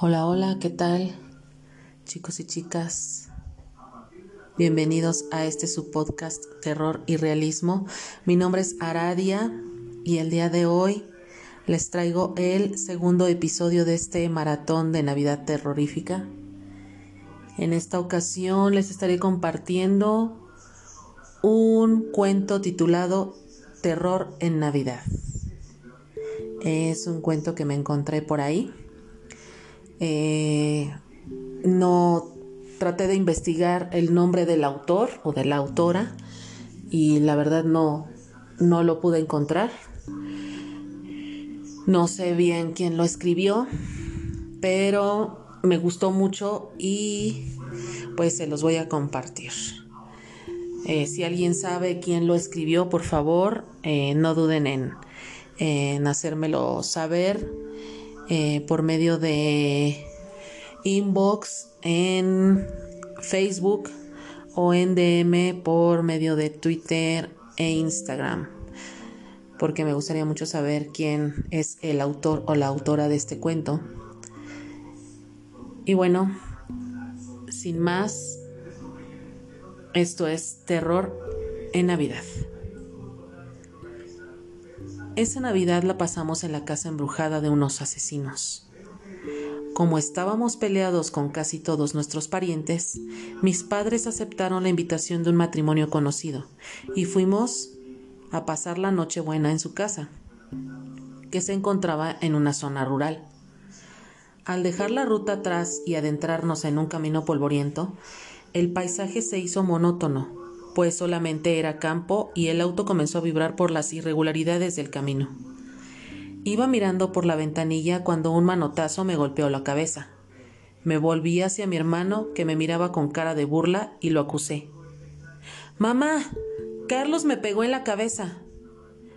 Hola, hola, ¿qué tal? Chicos y chicas, bienvenidos a este su podcast Terror y Realismo. Mi nombre es Aradia y el día de hoy les traigo el segundo episodio de este maratón de Navidad terrorífica. En esta ocasión les estaré compartiendo un cuento titulado Terror en Navidad. Es un cuento que me encontré por ahí eh, no traté de investigar el nombre del autor o de la autora y la verdad no, no lo pude encontrar. No sé bien quién lo escribió, pero me gustó mucho y pues se los voy a compartir. Eh, si alguien sabe quién lo escribió, por favor, eh, no duden en, en hacérmelo saber eh, por medio de inbox en Facebook o en DM por medio de Twitter e Instagram. Porque me gustaría mucho saber quién es el autor o la autora de este cuento. Y bueno, sin más, esto es Terror en Navidad. Esa Navidad la pasamos en la casa embrujada de unos asesinos. Como estábamos peleados con casi todos nuestros parientes, mis padres aceptaron la invitación de un matrimonio conocido y fuimos a pasar la Nochebuena en su casa, que se encontraba en una zona rural. Al dejar la ruta atrás y adentrarnos en un camino polvoriento, el paisaje se hizo monótono pues solamente era campo y el auto comenzó a vibrar por las irregularidades del camino. Iba mirando por la ventanilla cuando un manotazo me golpeó la cabeza. Me volví hacia mi hermano, que me miraba con cara de burla, y lo acusé. Mamá, Carlos me pegó en la cabeza.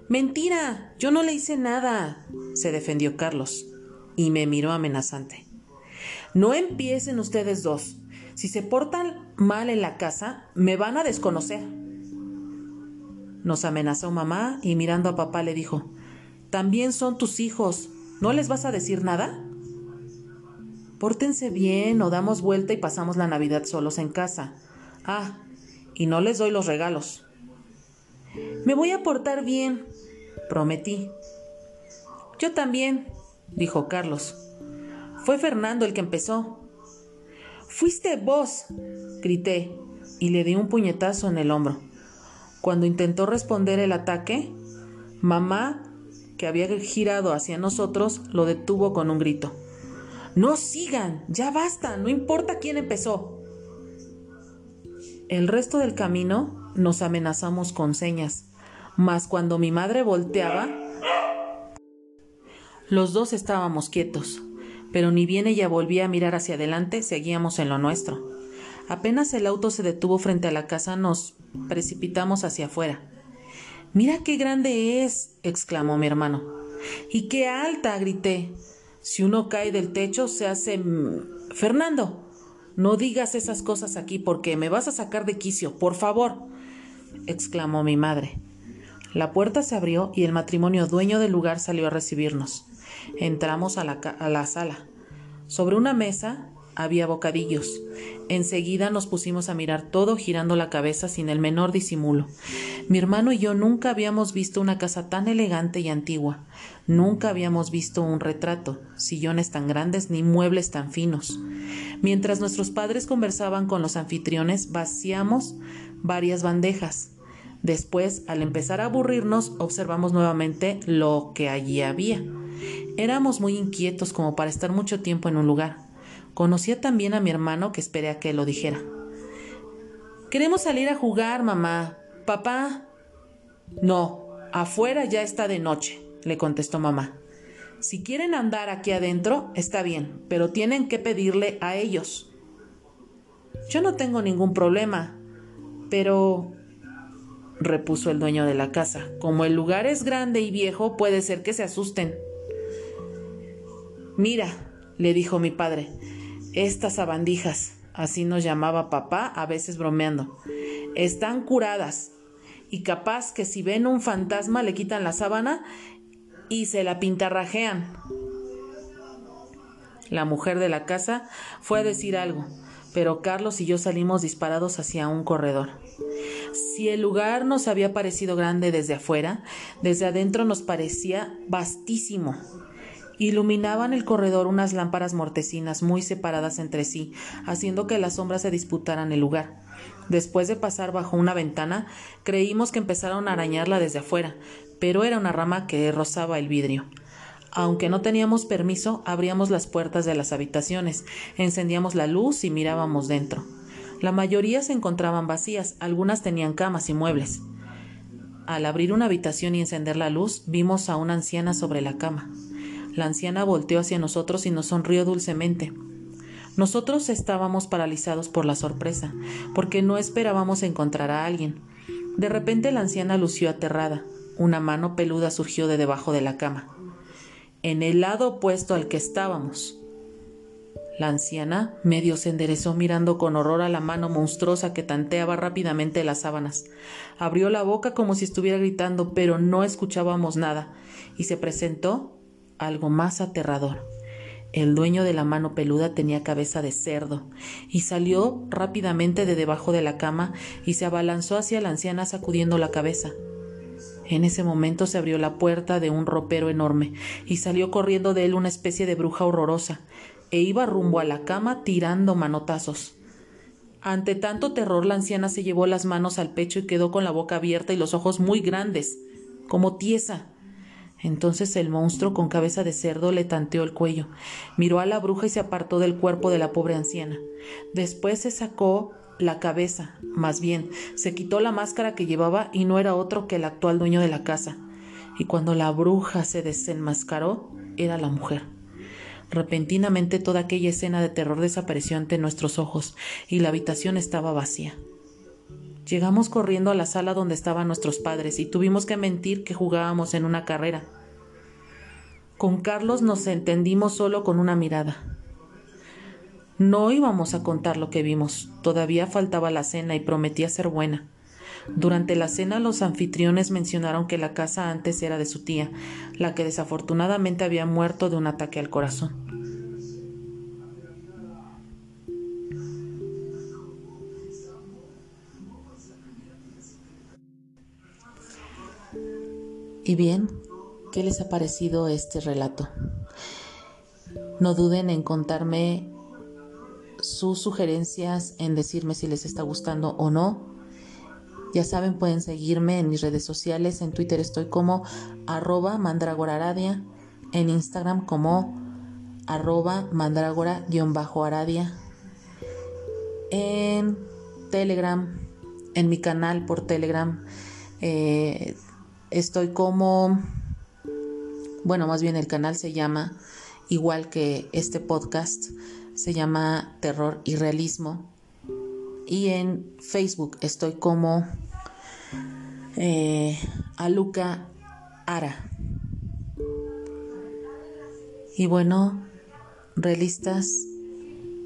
Mentira, yo no le hice nada, se defendió Carlos, y me miró amenazante. No empiecen ustedes dos. Si se portan mal en la casa, me van a desconocer. Nos amenazó mamá y mirando a papá le dijo, también son tus hijos, ¿no les vas a decir nada? Pórtense bien o damos vuelta y pasamos la Navidad solos en casa. Ah, y no les doy los regalos. Me voy a portar bien, prometí. Yo también, dijo Carlos. Fue Fernando el que empezó. Fuiste vos, grité y le di un puñetazo en el hombro. Cuando intentó responder el ataque, mamá, que había girado hacia nosotros, lo detuvo con un grito. No sigan, ya basta, no importa quién empezó. El resto del camino nos amenazamos con señas, mas cuando mi madre volteaba, los dos estábamos quietos pero ni bien ella volvía a mirar hacia adelante, seguíamos en lo nuestro. Apenas el auto se detuvo frente a la casa, nos precipitamos hacia afuera. Mira qué grande es, exclamó mi hermano. Y qué alta, grité. Si uno cae del techo, se hace... Mm, Fernando, no digas esas cosas aquí porque me vas a sacar de quicio, por favor, exclamó mi madre. La puerta se abrió y el matrimonio dueño del lugar salió a recibirnos. Entramos a la, sala. Sobre una mesa había bocadillos. Enseguida nos pusimos a mirar todo girando la cabeza sin el menor disimulo. Mi hermano y yo nunca habíamos visto una casa tan elegante y antigua. Nunca habíamos visto un retrato, sillones tan grandes ni muebles tan finos. Mientras nuestros padres conversaban con los anfitriones, vaciamos varias bandejas. Después, al empezar a aburrirnos, observamos nuevamente lo que allí había. Éramos muy inquietos como para estar mucho tiempo en un lugar. Conocía también a mi hermano que esperé a que lo dijera. Queremos salir a jugar, mamá. Papá. No, afuera ya está de noche, le contestó mamá. Si quieren andar aquí adentro, está bien, pero tienen que pedirle a ellos. Yo no tengo ningún problema, pero repuso el dueño de la casa. Como el lugar es grande y viejo, puede ser que se asusten. Mira, le dijo mi padre, estas sabandijas, así nos llamaba papá, a veces bromeando, están curadas y capaz que si ven un fantasma le quitan la sábana y se la pintarrajean. la mujer de la casa, fue a decir algo, pero Carlos y yo salimos disparados hacia un corredor. Si el lugar nos había parecido grande desde afuera, desde adentro nos parecía vastísimo. Iluminaban el corredor unas lámparas mortecinas muy separadas entre sí, haciendo que las sombras se disputaran el lugar. Después de pasar bajo una ventana, creímos que empezaron a arañarla desde afuera, pero era una rama que rozaba el vidrio. Aunque no teníamos permiso, abríamos las puertas de las habitaciones, encendíamos la luz y mirábamos dentro. La mayoría se encontraban vacías, algunas tenían camas y muebles. Al abrir una habitación y encender la luz, vimos a una anciana sobre la cama. La anciana volteó hacia nosotros y nos sonrió dulcemente. Nosotros estábamos paralizados por la sorpresa, porque no esperábamos encontrar a alguien. De repente la anciana lució aterrada. Una mano peluda surgió de debajo de la cama en el lado opuesto al que estábamos. La anciana medio se enderezó mirando con horror a la mano monstruosa que tanteaba rápidamente las sábanas. Abrió la boca como si estuviera gritando, pero no escuchábamos nada, y se presentó algo más aterrador. El dueño de la mano peluda tenía cabeza de cerdo, y salió rápidamente de debajo de la cama y se abalanzó hacia la anciana sacudiendo la cabeza. En ese momento se abrió la puerta de un ropero enorme y salió corriendo de él una especie de bruja horrorosa, e iba rumbo a la cama tirando manotazos. Ante tanto terror la anciana se llevó las manos al pecho y quedó con la boca abierta y los ojos muy grandes, como tiesa. Entonces el monstruo con cabeza de cerdo le tanteó el cuello, miró a la bruja y se apartó del cuerpo de la pobre anciana. Después se sacó la cabeza, más bien, se quitó la máscara que llevaba y no era otro que el actual dueño de la casa. Y cuando la bruja se desenmascaró, era la mujer. Repentinamente toda aquella escena de terror desapareció ante nuestros ojos y la habitación estaba vacía. Llegamos corriendo a la sala donde estaban nuestros padres y tuvimos que mentir que jugábamos en una carrera. Con Carlos nos entendimos solo con una mirada. No íbamos a contar lo que vimos, todavía faltaba la cena y prometía ser buena. Durante la cena los anfitriones mencionaron que la casa antes era de su tía, la que desafortunadamente había muerto de un ataque al corazón. Y bien, ¿qué les ha parecido este relato? No duden en contarme sus sugerencias, en decirme si les está gustando o no. Ya saben, pueden seguirme en mis redes sociales. En Twitter estoy como arroba mandragora En Instagram como arroba mandragora-aradia. En Telegram, en mi canal por Telegram, eh, estoy como, bueno, más bien el canal se llama igual que este podcast se llama Terror y Realismo. Y en Facebook estoy como eh, Aluca Ara. Y bueno, realistas,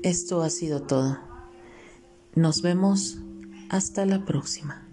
esto ha sido todo. Nos vemos hasta la próxima.